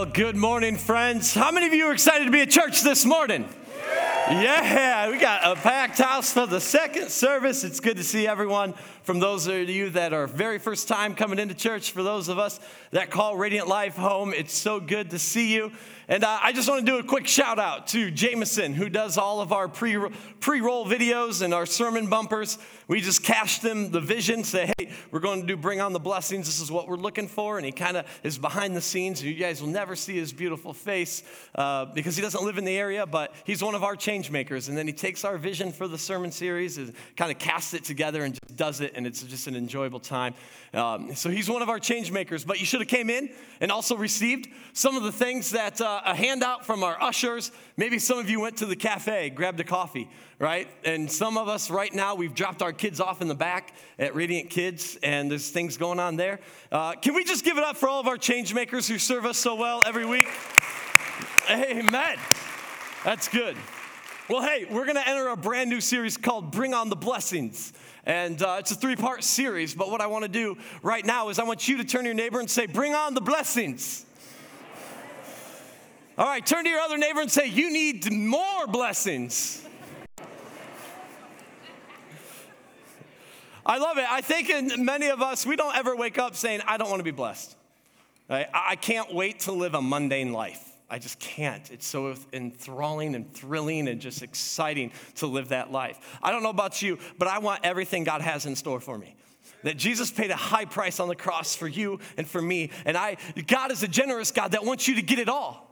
Well, good morning, friends. How many of you are excited to be at church this morning? Yeah, we got a packed house for the second service. It's good to see everyone. From those of you that are very first time coming into church, for those of us that call Radiant Life home, it's so good to see you. And uh, I just want to do a quick shout out to Jameson, who does all of our pre roll videos and our sermon bumpers. We just cashed them the vision, say, hey, we're going to do Bring on the Blessings. This is what we're looking for. And he kind of is behind the scenes. You guys will never see his beautiful face uh, because he doesn't live in the area, but he's one of our change makers. And then he takes our vision for the sermon series and kind of casts it together and just does it. And it's just an enjoyable time. Um, so he's one of our change makers. But you should have came in and also received some of the things that. Uh, a handout from our ushers. Maybe some of you went to the cafe, grabbed a coffee, right? And some of us right now, we've dropped our kids off in the back at Radiant Kids, and there's things going on there. Uh, can we just give it up for all of our change makers who serve us so well every week? Amen. That's good. Well, hey, we're going to enter a brand new series called Bring On the Blessings. And uh, it's a three part series, but what I want to do right now is I want you to turn to your neighbor and say, Bring on the blessings. All right, turn to your other neighbor and say, You need more blessings. I love it. I think in many of us, we don't ever wake up saying, I don't want to be blessed. Right? I can't wait to live a mundane life. I just can't. It's so enthralling and thrilling and just exciting to live that life. I don't know about you, but I want everything God has in store for me that Jesus paid a high price on the cross for you and for me. And I, God is a generous God that wants you to get it all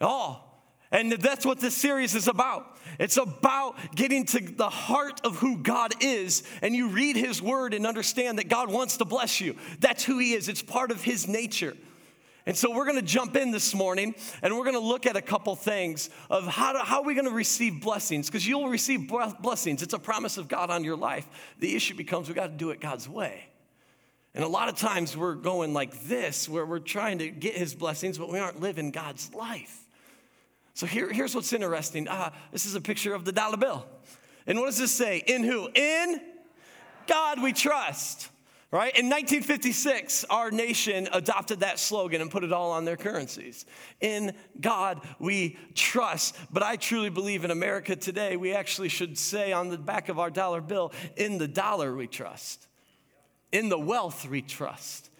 all. And that's what this series is about. It's about getting to the heart of who God is, and you read His Word and understand that God wants to bless you. That's who He is, it's part of His nature. And so we're gonna jump in this morning and we're gonna look at a couple things of how, to, how are we gonna receive blessings? Because you'll receive blessings. It's a promise of God on your life. The issue becomes we gotta do it God's way. And a lot of times we're going like this, where we're trying to get His blessings, but we aren't living God's life. So here, here's what's interesting. Ah, this is a picture of the dollar bill. And what does this say? In who? In God we trust. Right? In 1956, our nation adopted that slogan and put it all on their currencies. In God we trust. But I truly believe in America today, we actually should say on the back of our dollar bill, in the dollar we trust, in the wealth we trust,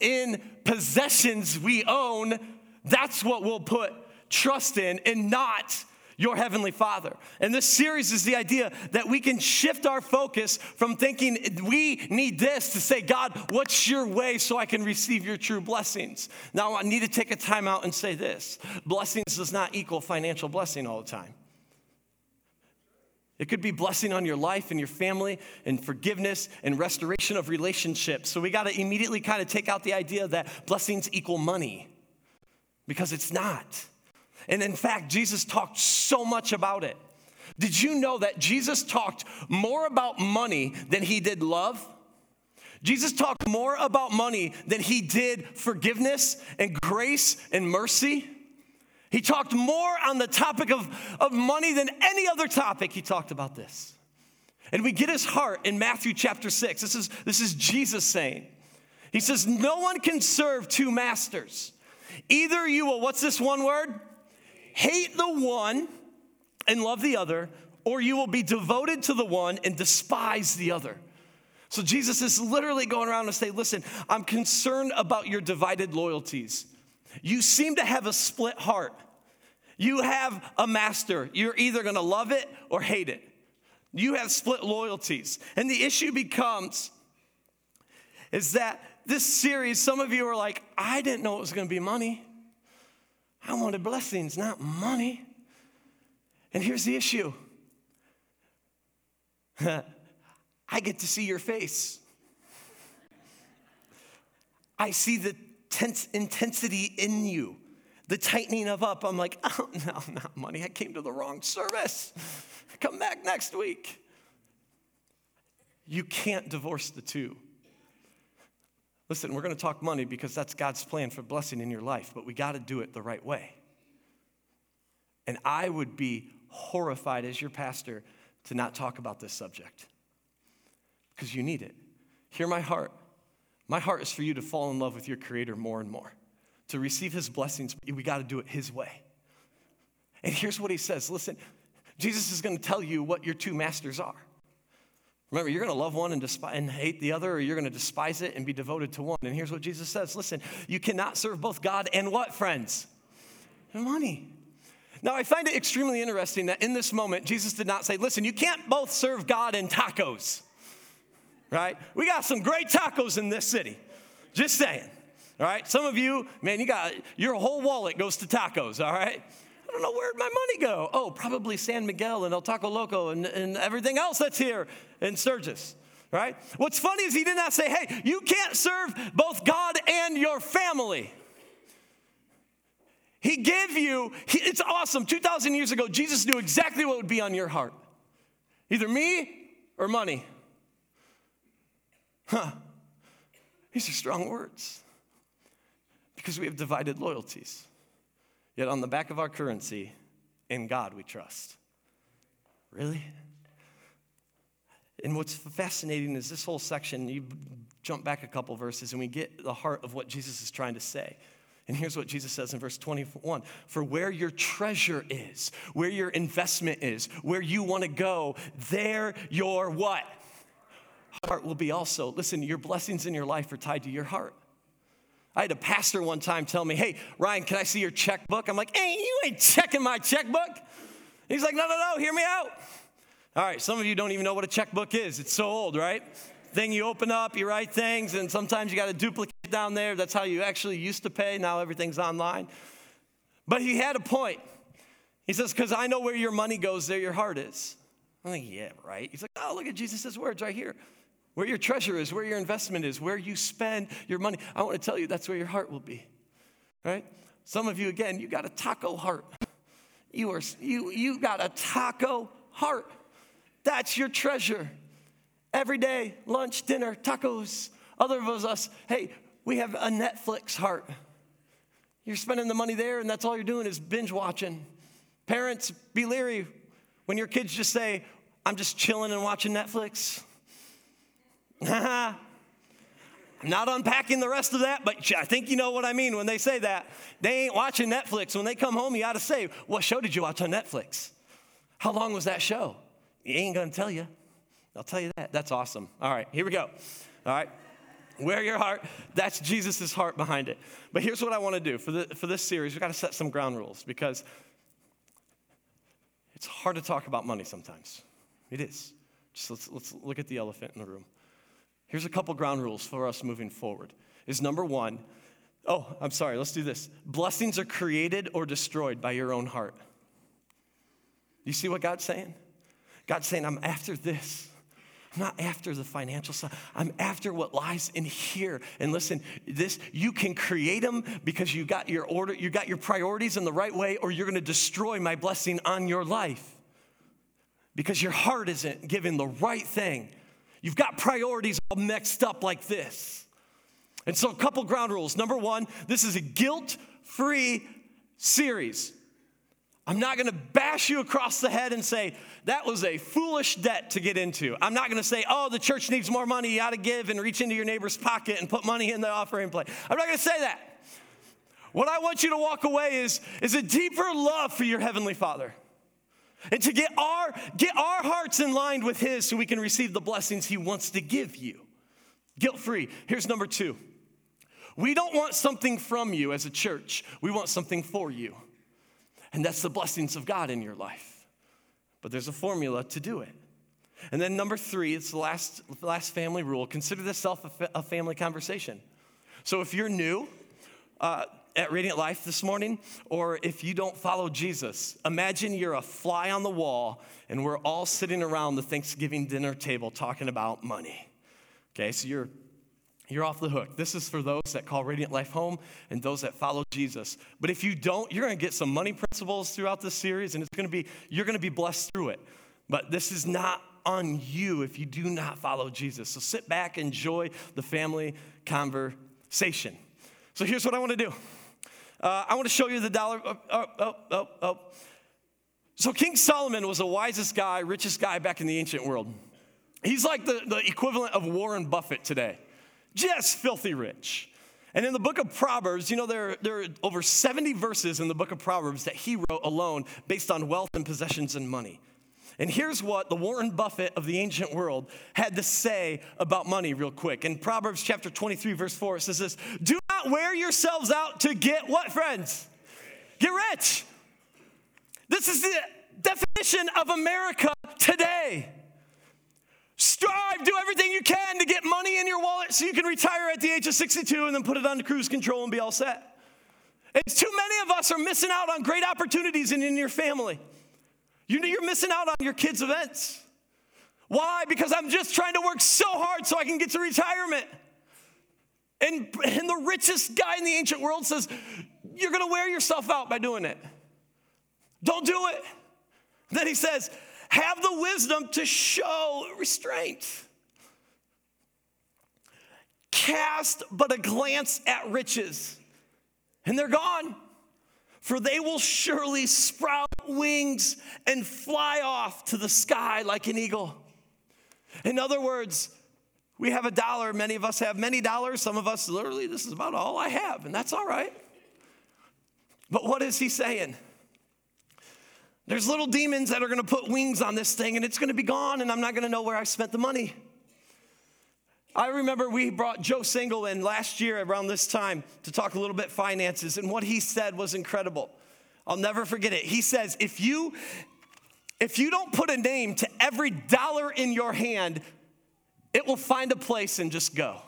in possessions we own. That's what we'll put trust in and not your heavenly father. And this series is the idea that we can shift our focus from thinking we need this to say, God, what's your way so I can receive your true blessings? Now, I need to take a time out and say this blessings does not equal financial blessing all the time. It could be blessing on your life and your family and forgiveness and restoration of relationships. So we got to immediately kind of take out the idea that blessings equal money because it's not. And in fact, Jesus talked so much about it. Did you know that Jesus talked more about money than he did love? Jesus talked more about money than he did forgiveness and grace and mercy. He talked more on the topic of, of money than any other topic. He talked about this. And we get his heart in Matthew chapter 6. This is, this is Jesus saying, He says, No one can serve two masters. Either you will, what's this one word? Hate the one and love the other, or you will be devoted to the one and despise the other. So Jesus is literally going around and say, listen, I'm concerned about your divided loyalties. You seem to have a split heart. You have a master. You're either going to love it or hate it. You have split loyalties. And the issue becomes is that this series, some of you are like, I didn't know it was going to be money. I wanted blessings, not money. And here's the issue I get to see your face. I see the tense intensity in you, the tightening of up. I'm like, oh, no, not money. I came to the wrong service. Come back next week. You can't divorce the two. Listen, we're going to talk money because that's God's plan for blessing in your life, but we got to do it the right way. And I would be horrified as your pastor to not talk about this subject because you need it. Hear my heart. My heart is for you to fall in love with your Creator more and more. to receive his blessings, we got to do it his way. And here's what he says listen, Jesus is going to tell you what your two masters are. Remember, you're going to love one and, despise, and hate the other, or you're going to despise it and be devoted to one. And here's what Jesus says listen, you cannot serve both God and what, friends? And money. Now, I find it extremely interesting that in this moment, Jesus did not say, listen, you can't both serve God and tacos, right? We got some great tacos in this city. Just saying, all right? Some of you, man, you got your whole wallet goes to tacos, all right? I don't know where'd my money go. Oh, probably San Miguel and El Taco Loco and, and everything else that's here in Sturgis, right? What's funny is he did not say, hey, you can't serve both God and your family. He gave you, he, it's awesome. 2,000 years ago, Jesus knew exactly what would be on your heart either me or money. Huh. These are strong words because we have divided loyalties. Yet on the back of our currency, in God we trust. Really? And what's fascinating is this whole section, you jump back a couple verses and we get the heart of what Jesus is trying to say. And here's what Jesus says in verse 21 For where your treasure is, where your investment is, where you want to go, there your what? Heart will be also. Listen, your blessings in your life are tied to your heart. I had a pastor one time tell me, Hey, Ryan, can I see your checkbook? I'm like, Hey, you ain't checking my checkbook. He's like, No, no, no, hear me out. All right, some of you don't even know what a checkbook is. It's so old, right? Thing you open up, you write things, and sometimes you got to duplicate down there. That's how you actually used to pay. Now everything's online. But he had a point. He says, Because I know where your money goes, there your heart is. I'm like, Yeah, right. He's like, Oh, look at Jesus' words right here. Where your treasure is, where your investment is, where you spend your money. I want to tell you that's where your heart will be. Right? Some of you, again, you got a taco heart. You are you you got a taco heart. That's your treasure. Every day, lunch, dinner, tacos. Other of us, hey, we have a Netflix heart. You're spending the money there, and that's all you're doing is binge watching. Parents, be leery when your kids just say, I'm just chilling and watching Netflix. I'm not unpacking the rest of that, but I think you know what I mean when they say that. They ain't watching Netflix. When they come home, you ought to say, What show did you watch on Netflix? How long was that show? He ain't gonna tell you. I'll tell you that. That's awesome. All right, here we go. All right. Where your heart, that's Jesus' heart behind it. But here's what I want to do for, the, for this series we got to set some ground rules because it's hard to talk about money sometimes. It is. Just let's, let's look at the elephant in the room. Here's a couple ground rules for us moving forward. Is number one, oh, I'm sorry, let's do this. Blessings are created or destroyed by your own heart. You see what God's saying? God's saying, I'm after this. I'm not after the financial side. I'm after what lies in here. And listen, this you can create them because you got your order, you got your priorities in the right way, or you're going to destroy my blessing on your life because your heart isn't giving the right thing. You've got priorities all mixed up like this. And so, a couple ground rules. Number one, this is a guilt-free series. I'm not gonna bash you across the head and say, that was a foolish debt to get into. I'm not gonna say, oh, the church needs more money, you ought to give and reach into your neighbor's pocket and put money in the offering plate. I'm not gonna say that. What I want you to walk away is, is a deeper love for your Heavenly Father. And to get our, get our hearts in line with His so we can receive the blessings He wants to give you. Guilt free. Here's number two we don't want something from you as a church, we want something for you. And that's the blessings of God in your life. But there's a formula to do it. And then number three, it's the last, last family rule consider this self a family conversation. So if you're new uh, at Radiant Life this morning, or if you don't follow Jesus, imagine you're a fly on the wall and we're all sitting around the Thanksgiving dinner table talking about money. Okay, so you're you're off the hook. This is for those that call Radiant Life home and those that follow Jesus. But if you don't, you're going to get some money principles throughout this series and it's going to be you're going to be blessed through it. But this is not on you if you do not follow Jesus. So sit back, enjoy the family conversation. So here's what I want to do. Uh, I want to show you the dollar. Oh, oh, oh, oh, oh. So King Solomon was the wisest guy, richest guy back in the ancient world. He's like the, the equivalent of Warren Buffett today just filthy rich. And in the book of Proverbs, you know, there, there are over 70 verses in the book of Proverbs that he wrote alone based on wealth and possessions and money. And here's what the Warren Buffett of the ancient world had to say about money, real quick. In Proverbs chapter 23, verse 4, it says this Do not wear yourselves out to get what, friends? Get rich. This is the definition of America today. Strive, do everything you can to get money in your wallet so you can retire at the age of 62 and then put it on cruise control and be all set. It's too many of us are missing out on great opportunities in, in your family. You know, you're missing out on your kids' events. Why? Because I'm just trying to work so hard so I can get to retirement. And, and the richest guy in the ancient world says, You're gonna wear yourself out by doing it. Don't do it. Then he says, Have the wisdom to show restraint. Cast but a glance at riches, and they're gone for they will surely sprout wings and fly off to the sky like an eagle. In other words, we have a dollar. Many of us have many dollars. Some of us, literally, this is about all I have, and that's all right. But what is he saying? There's little demons that are going to put wings on this thing, and it's going to be gone, and I'm not going to know where I spent the money. I remember we brought Joe Sangl in last year around this time to talk a little bit finances, and what he said was incredible. I'll never forget it. He says, if you if you don't put a name to every dollar in your hand, it will find a place and just go.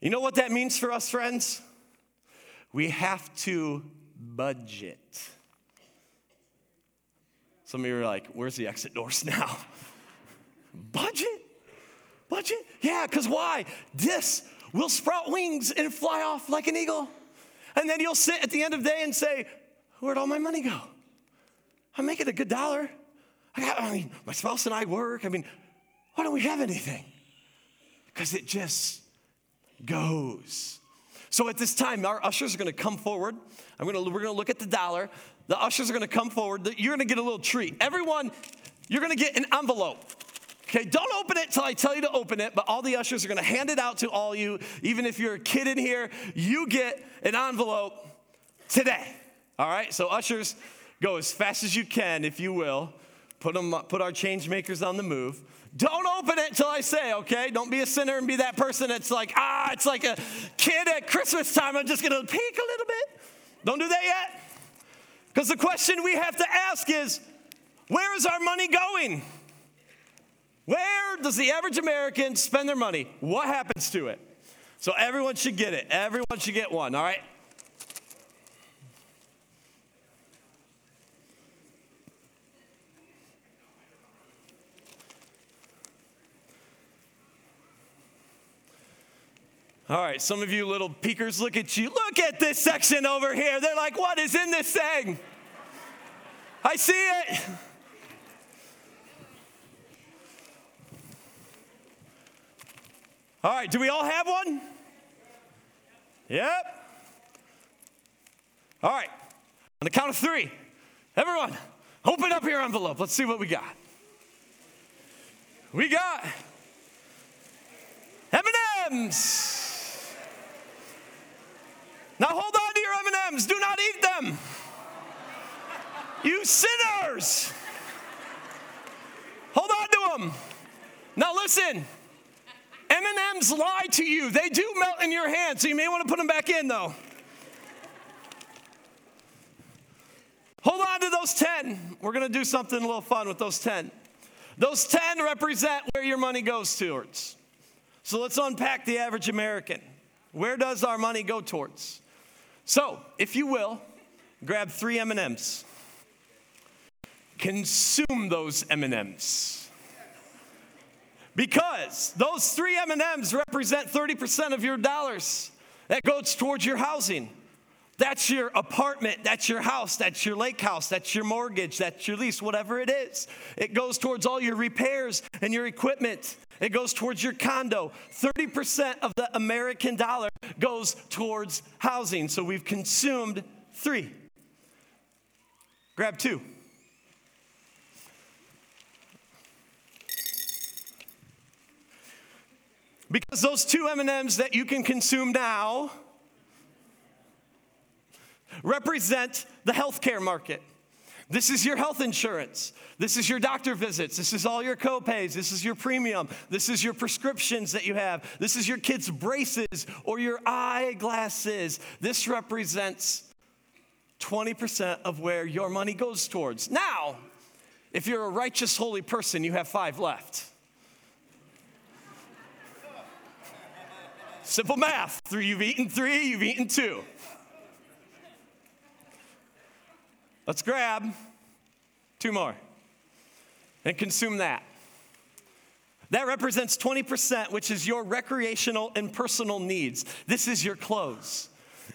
You know what that means for us, friends? We have to budget. Some of you are like, where's the exit doors now? budget? Budget? Yeah, because why? This will sprout wings and fly off like an eagle. And then you'll sit at the end of the day and say, Where'd all my money go? I'm making a good dollar. I, got, I mean, my spouse and I work. I mean, why don't we have anything? Because it just goes. So at this time, our ushers are going to come forward. I'm gonna, we're going to look at the dollar. The ushers are going to come forward. You're going to get a little treat. Everyone, you're going to get an envelope. Okay, don't open it till I tell you to open it, but all the ushers are gonna hand it out to all you. Even if you're a kid in here, you get an envelope today. All right, so ushers, go as fast as you can, if you will. Put, them, put our change makers on the move. Don't open it till I say, okay? Don't be a sinner and be that person that's like, ah, it's like a kid at Christmas time. I'm just gonna peek a little bit. Don't do that yet. Because the question we have to ask is, where is our money going? Where does the average American spend their money? What happens to it? So everyone should get it. Everyone should get one, all right? All right, some of you little peekers, look at you. Look at this section over here. They're like, what is in this thing? I see it. All right, do we all have one? Yep. All right, on the count of three, everyone, open up your envelope. Let's see what we got. We got M&Ms. Now hold on to your M&Ms. Do not eat them. You sinners. Hold on to them. Now listen. M&Ms lie to you. They do melt in your hand, so you may want to put them back in though. Hold on to those 10. We're going to do something a little fun with those 10. Those 10 represent where your money goes towards. So let's unpack the average American. Where does our money go towards? So, if you will, grab 3 M&Ms. Consume those M&Ms because those three M&Ms represent 30% of your dollars that goes towards your housing. That's your apartment, that's your house, that's your lake house, that's your mortgage, that's your lease, whatever it is. It goes towards all your repairs and your equipment. It goes towards your condo. 30% of the American dollar goes towards housing. So we've consumed three. Grab two. Because those two M&Ms that you can consume now represent the healthcare market. This is your health insurance. This is your doctor visits. This is all your copays. This is your premium. This is your prescriptions that you have. This is your kids' braces or your eyeglasses. This represents 20% of where your money goes towards. Now, if you're a righteous, holy person, you have five left. Simple math. Three, you've eaten three, you've eaten two. Let's grab two more and consume that. That represents 20%, which is your recreational and personal needs. This is your clothes.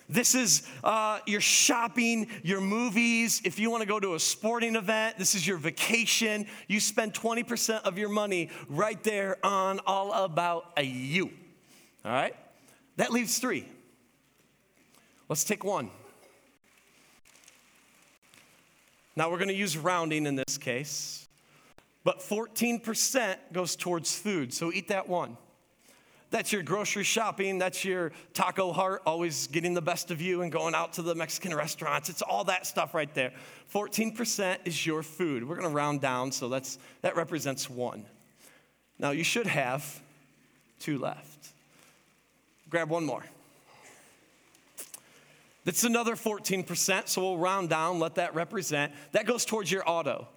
This is uh, your shopping, your movies. If you want to go to a sporting event, this is your vacation. You spend 20% of your money right there on all about a you. All right? That leaves three. Let's take one. Now we're going to use rounding in this case, but 14% goes towards food, so eat that one. That's your grocery shopping. That's your taco heart, always getting the best of you and going out to the Mexican restaurants. It's all that stuff right there. 14% is your food. We're going to round down, so that's, that represents one. Now, you should have two left. Grab one more. That's another 14%, so we'll round down, let that represent. That goes towards your auto.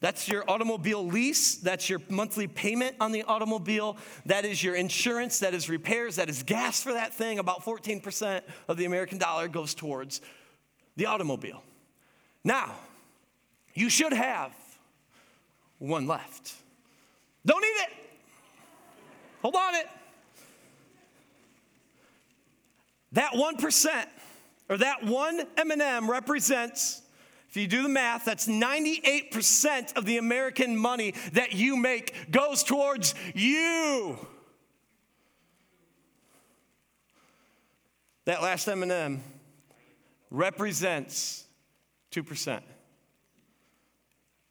That's your automobile lease. That's your monthly payment on the automobile. That is your insurance. That is repairs. That is gas for that thing. About 14% of the American dollar goes towards the automobile. Now, you should have one left. Don't eat it. Hold on it. That 1% or that one M&M represents if you do the math, that's 98% of the American money that you make goes towards you. That last M&M represents 2%.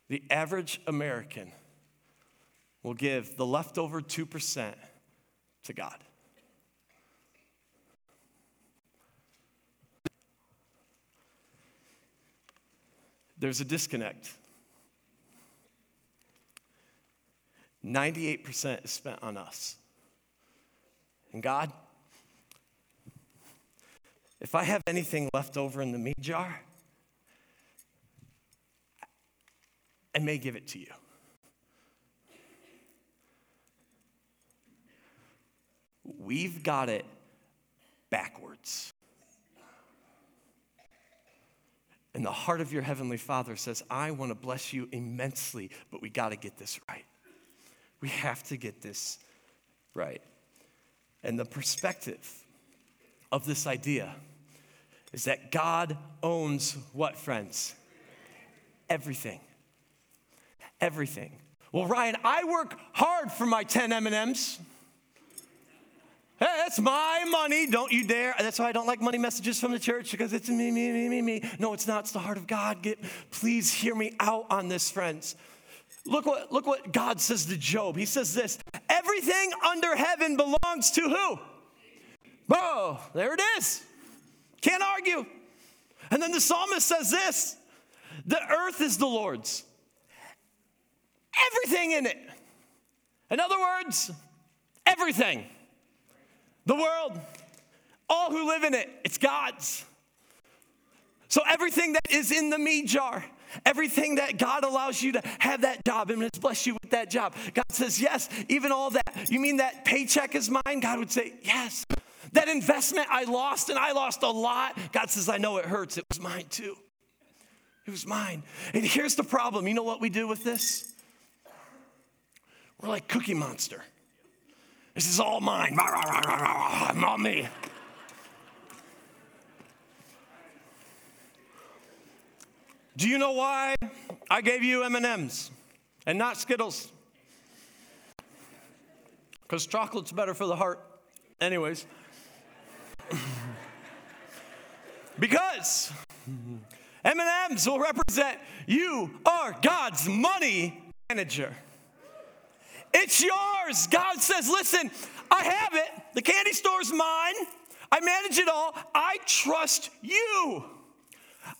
The average American will give the leftover 2% to God. There's a disconnect. 98% is spent on us. And God, if I have anything left over in the meat jar, I may give it to you. We've got it backwards. And the heart of your heavenly Father says, I want to bless you immensely, but we got to get this right. We have to get this right. And the perspective of this idea is that God owns what, friends? Everything. Everything. Well, Ryan, I work hard for my 10 M&Ms. Hey, that's my money. Don't you dare. That's why I don't like money messages from the church because it's me, me, me, me, me. No, it's not. It's the heart of God. Get, please hear me out on this, friends. Look what, look what God says to Job. He says this everything under heaven belongs to who? Oh, there it is. Can't argue. And then the psalmist says this the earth is the Lord's, everything in it. In other words, everything the world, all who live in it, it's God's. So everything that is in the me jar, everything that God allows you to have that job and has blessed you with that job, God says, yes, even all that. You mean that paycheck is mine? God would say, yes. That investment I lost and I lost a lot, God says, I know it hurts. It was mine too. It was mine. And here's the problem. You know what we do with this? We're like Cookie Monster. This is all mine. Not me. Do you know why I gave you M&Ms and not Skittles? Because chocolate's better for the heart. Anyways. because M&Ms will represent you are God's money manager. It's yours. God says, listen, I have it. The candy store's mine. I manage it all. I trust you.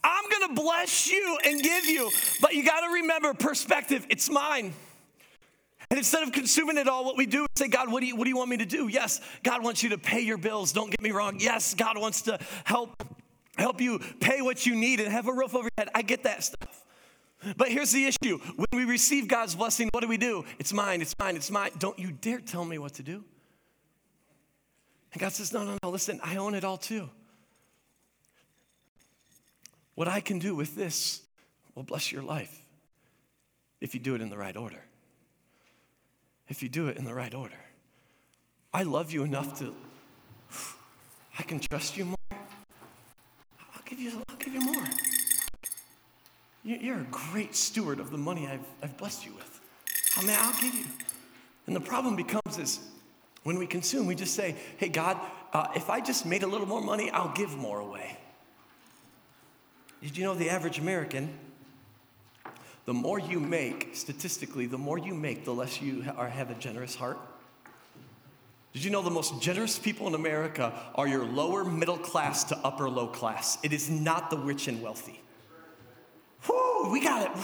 I'm gonna bless you and give you. But you gotta remember perspective, it's mine. And instead of consuming it all, what we do is say, God, what do, you, what do you want me to do? Yes, God wants you to pay your bills. Don't get me wrong. Yes, God wants to help, help you pay what you need and have a roof over your head. I get that stuff. But here's the issue when we receive God's blessing, what do we do? It's mine, it's mine, it's mine. Don't you dare tell me what to do. And God says, No, no, no, listen, I own it all too. What I can do with this will bless your life if you do it in the right order. If you do it in the right order. I love you enough to, I can trust you more. I'll give you, I'll give you more. You're a great steward of the money I've, I've blessed you with. I mean, I'll give you. And the problem becomes is when we consume, we just say, hey, God, uh, if I just made a little more money, I'll give more away. Did you know the average American, the more you make, statistically, the more you make, the less you are, have a generous heart? Did you know the most generous people in America are your lower middle class to upper low class? It is not the rich and wealthy. Whoo, we got it.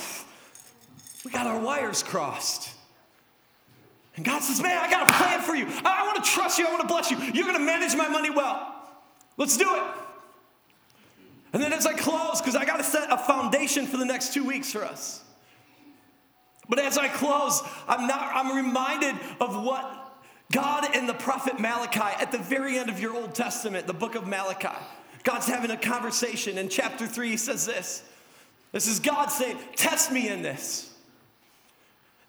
We got our wires crossed. And God says, Man, I got a plan for you. I, I want to trust you. I want to bless you. You're going to manage my money well. Let's do it. And then as I close, because I got to set a foundation for the next two weeks for us. But as I close, I'm not, I'm reminded of what God and the prophet Malachi at the very end of your Old Testament, the book of Malachi. God's having a conversation. In chapter 3, he says this. This is God saying, Test me in this.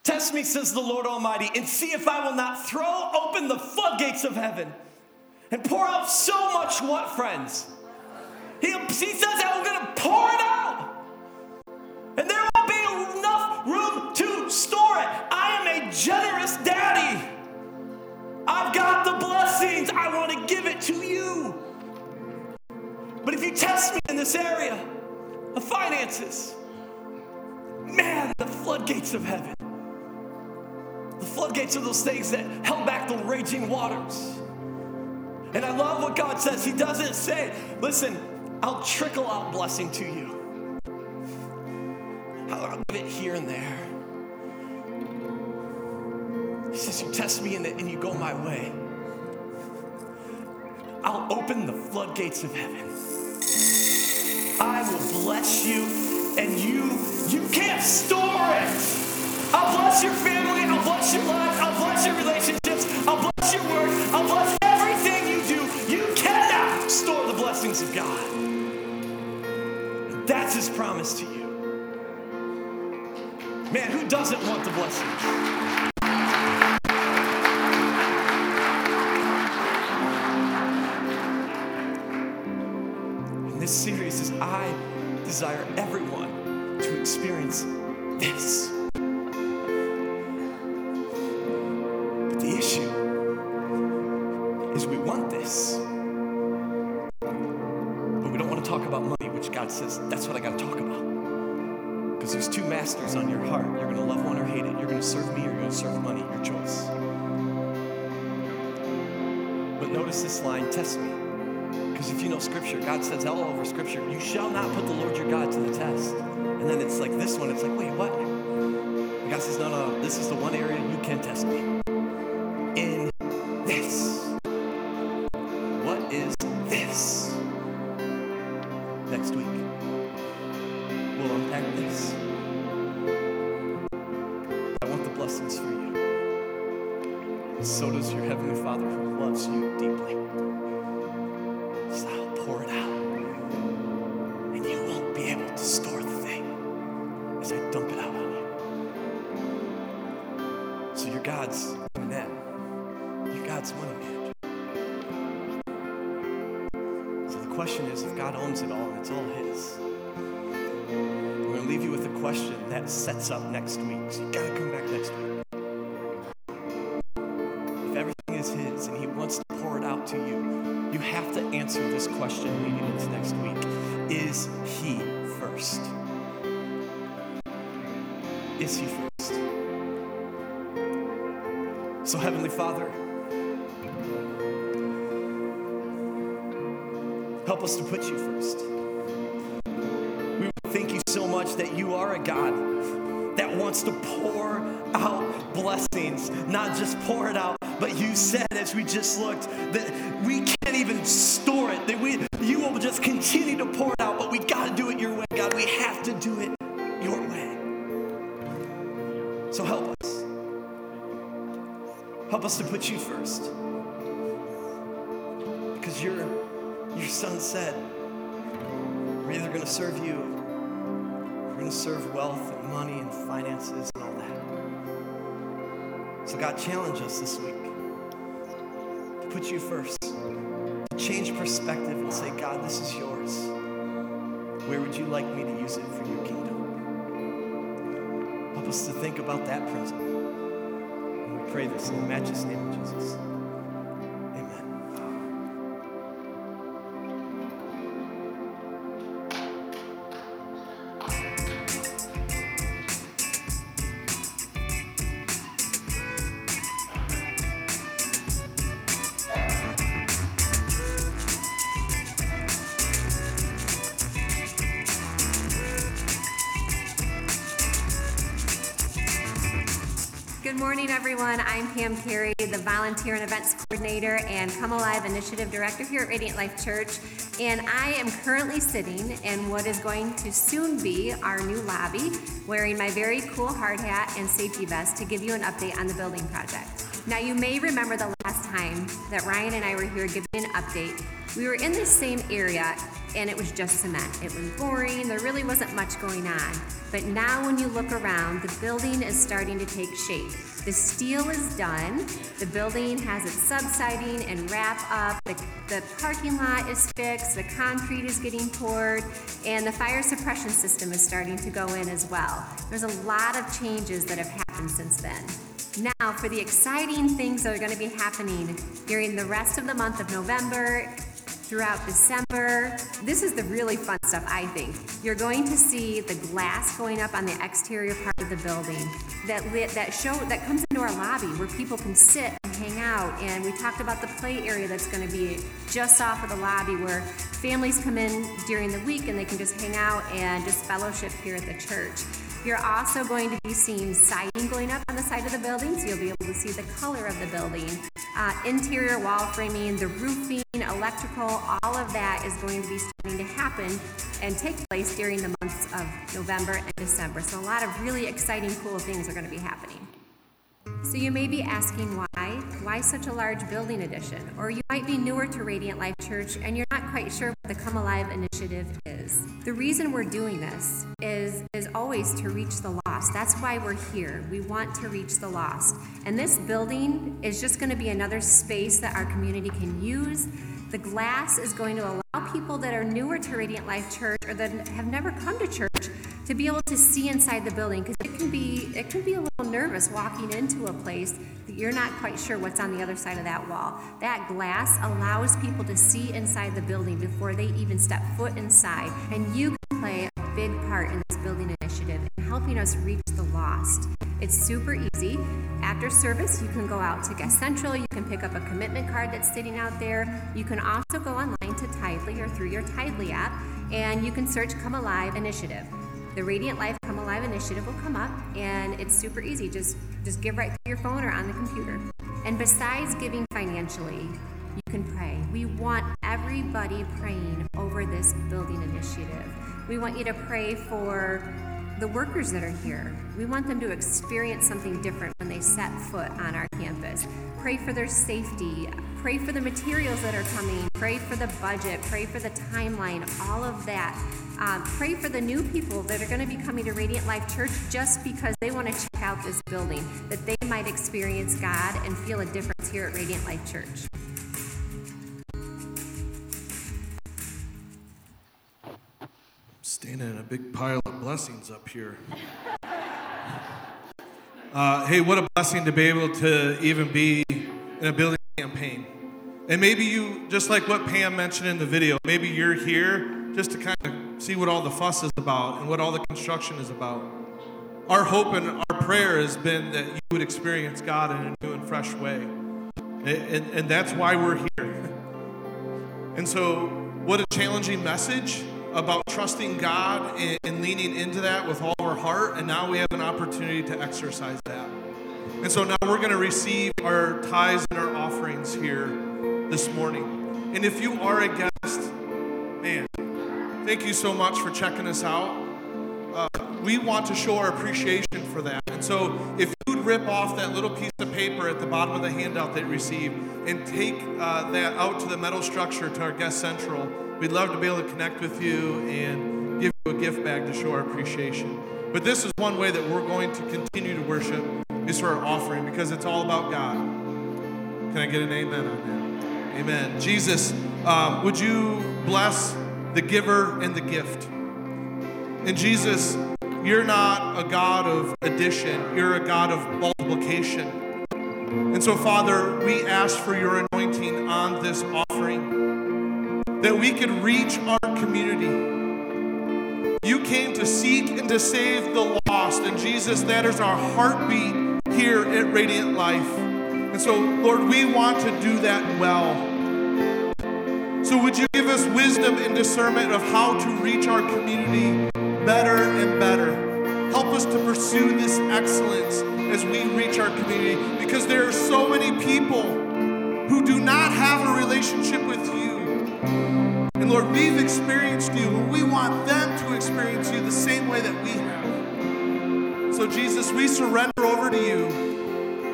Test me, says the Lord Almighty, and see if I will not throw open the floodgates of heaven and pour out so much what, friends? He, he says that I'm going to pour it out. And there won't be enough room to store it. I am a generous daddy. I've got the blessings. I want to give it to you. But if you test me in this area of finances, man, the floodgates of heaven, the floodgates are those things that held back the raging waters. And I love what God says. He doesn't say, listen, I'll trickle out blessing to you. I'll give it here and there. He says, You test me and you go my way. I'll open the floodgates of heaven. I will bless you and you you can't store it. I'll bless your family, I'll bless your life, I'll bless your relationships, I'll bless your work, I'll bless everything you do. You cannot store the blessings of God. That's his promise to you. Man, who doesn't want the blessings? Line test me. Because if you know Scripture, God says all over Scripture, you shall not put the Lord your God to the test. And then it's like this one, it's like, wait, what? And God says, no, no, this is the one area you can test me. Sets up next week. So you got to come back next week. If everything is His and He wants to pour it out to you, you have to answer this question leading into next week Is He first? Is He first? So, Heavenly Father, help us to put you first. We thank you so much that you are a God wants to pour out blessings, not just pour it out, but you said as we just looked that we can't even store it, that we you will just continue to pour it out, but we got to do it your way, God. We have to do it your way. So help us. Help us to put you first. Because your, your son said, we're either going to serve you, serve wealth and money and finances and all that. So, God, challenge us this week to put you first, to change perspective and say, God, this is yours. Where would you like me to use it for your kingdom? Help us to think about that principle And we pray this in the matchless name of Jesus. Pam Carey, the Volunteer and Events Coordinator and Come Alive Initiative Director here at Radiant Life Church. And I am currently sitting in what is going to soon be our new lobby, wearing my very cool hard hat and safety vest to give you an update on the building project. Now, you may remember the last time that Ryan and I were here giving an update. We were in the same area and it was just cement. It was boring, there really wasn't much going on. But now, when you look around, the building is starting to take shape. The steel is done, the building has its subsiding and wrap up, the, the parking lot is fixed, the concrete is getting poured, and the fire suppression system is starting to go in as well. There's a lot of changes that have happened since then. Now, for the exciting things that are going to be happening during the rest of the month of November, throughout December, this is the really fun stuff, I think. You're going to see the glass going up on the exterior part of the building that lit, that show that comes into our lobby where people can sit and hang out. And we talked about the play area that's going to be just off of the lobby where families come in during the week and they can just hang out and just fellowship here at the church. You're also going to be seeing siding going up on the side of the building, so you'll be able to see the color of the building. Uh, interior wall framing, the roofing, electrical, all of that is going to be starting to happen and take place during the months of November and December. So, a lot of really exciting, cool things are going to be happening. So you may be asking why? Why such a large building addition? Or you might be newer to Radiant Life Church and you're not quite sure what the Come Alive initiative is. The reason we're doing this is, is always to reach the lost. That's why we're here. We want to reach the lost. And this building is just going to be another space that our community can use the glass is going to allow people that are newer to Radiant Life Church or that have never come to church to be able to see inside the building because it can be it can be a little nervous walking into a place that you're not quite sure what's on the other side of that wall. That glass allows people to see inside the building before they even step foot inside, and you can play a big part in this building initiative in helping us reach the lost. It's super easy. After service, you can go out to Guest Central. You can pick up a commitment card that's sitting out there. You can also go online to Tithely or through your Tithely app, and you can search Come Alive Initiative. The Radiant Life Come Alive Initiative will come up, and it's super easy. Just just give right through your phone or on the computer. And besides giving financially, you can pray. We want everybody praying over this building initiative. We want you to pray for the workers that are here. We want them to experience something different when they set foot on our campus. Pray for their safety. Pray for the materials that are coming. Pray for the budget. Pray for the timeline. All of that. Um, pray for the new people that are going to be coming to Radiant Life Church just because they want to check out this building, that they might experience God and feel a difference here at Radiant Life Church. Standing in a big pile of blessings up here. Uh, hey, what a blessing to be able to even be in a building campaign. And maybe you, just like what Pam mentioned in the video, maybe you're here just to kind of see what all the fuss is about and what all the construction is about. Our hope and our prayer has been that you would experience God in a new and fresh way. And, and, and that's why we're here. And so, what a challenging message about trusting God and, and leaning into that with all our heart. And now we have an opportunity to exercise that. And so now we're going to receive our tithes and our offerings here this morning. And if you are a guest, man, thank you so much for checking us out. Uh, we want to show our appreciation for that. And so if you would rip off that little piece of paper at the bottom of the handout that you received and take uh, that out to the metal structure to our guest central, we'd love to be able to connect with you and give you a gift bag to show our appreciation. But this is one way that we're going to continue to worship is for our offering because it's all about God. Can I get an amen on that? Amen. Jesus, um, would you bless the giver and the gift? And Jesus, you're not a God of addition, you're a God of multiplication. And so, Father, we ask for your anointing on this offering that we could reach our community. You came to seek and to save the lost. And Jesus, that is our heartbeat here at Radiant Life. And so, Lord, we want to do that well. So, would you give us wisdom and discernment of how to reach our community better and better? Help us to pursue this excellence as we reach our community because there are so many people who do not have a relationship with you. And Lord, we've experienced you, and we want them to experience you the same way that we have. So, Jesus, we surrender over to you.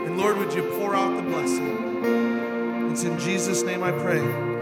And Lord, would you pour out the blessing? It's in Jesus' name I pray.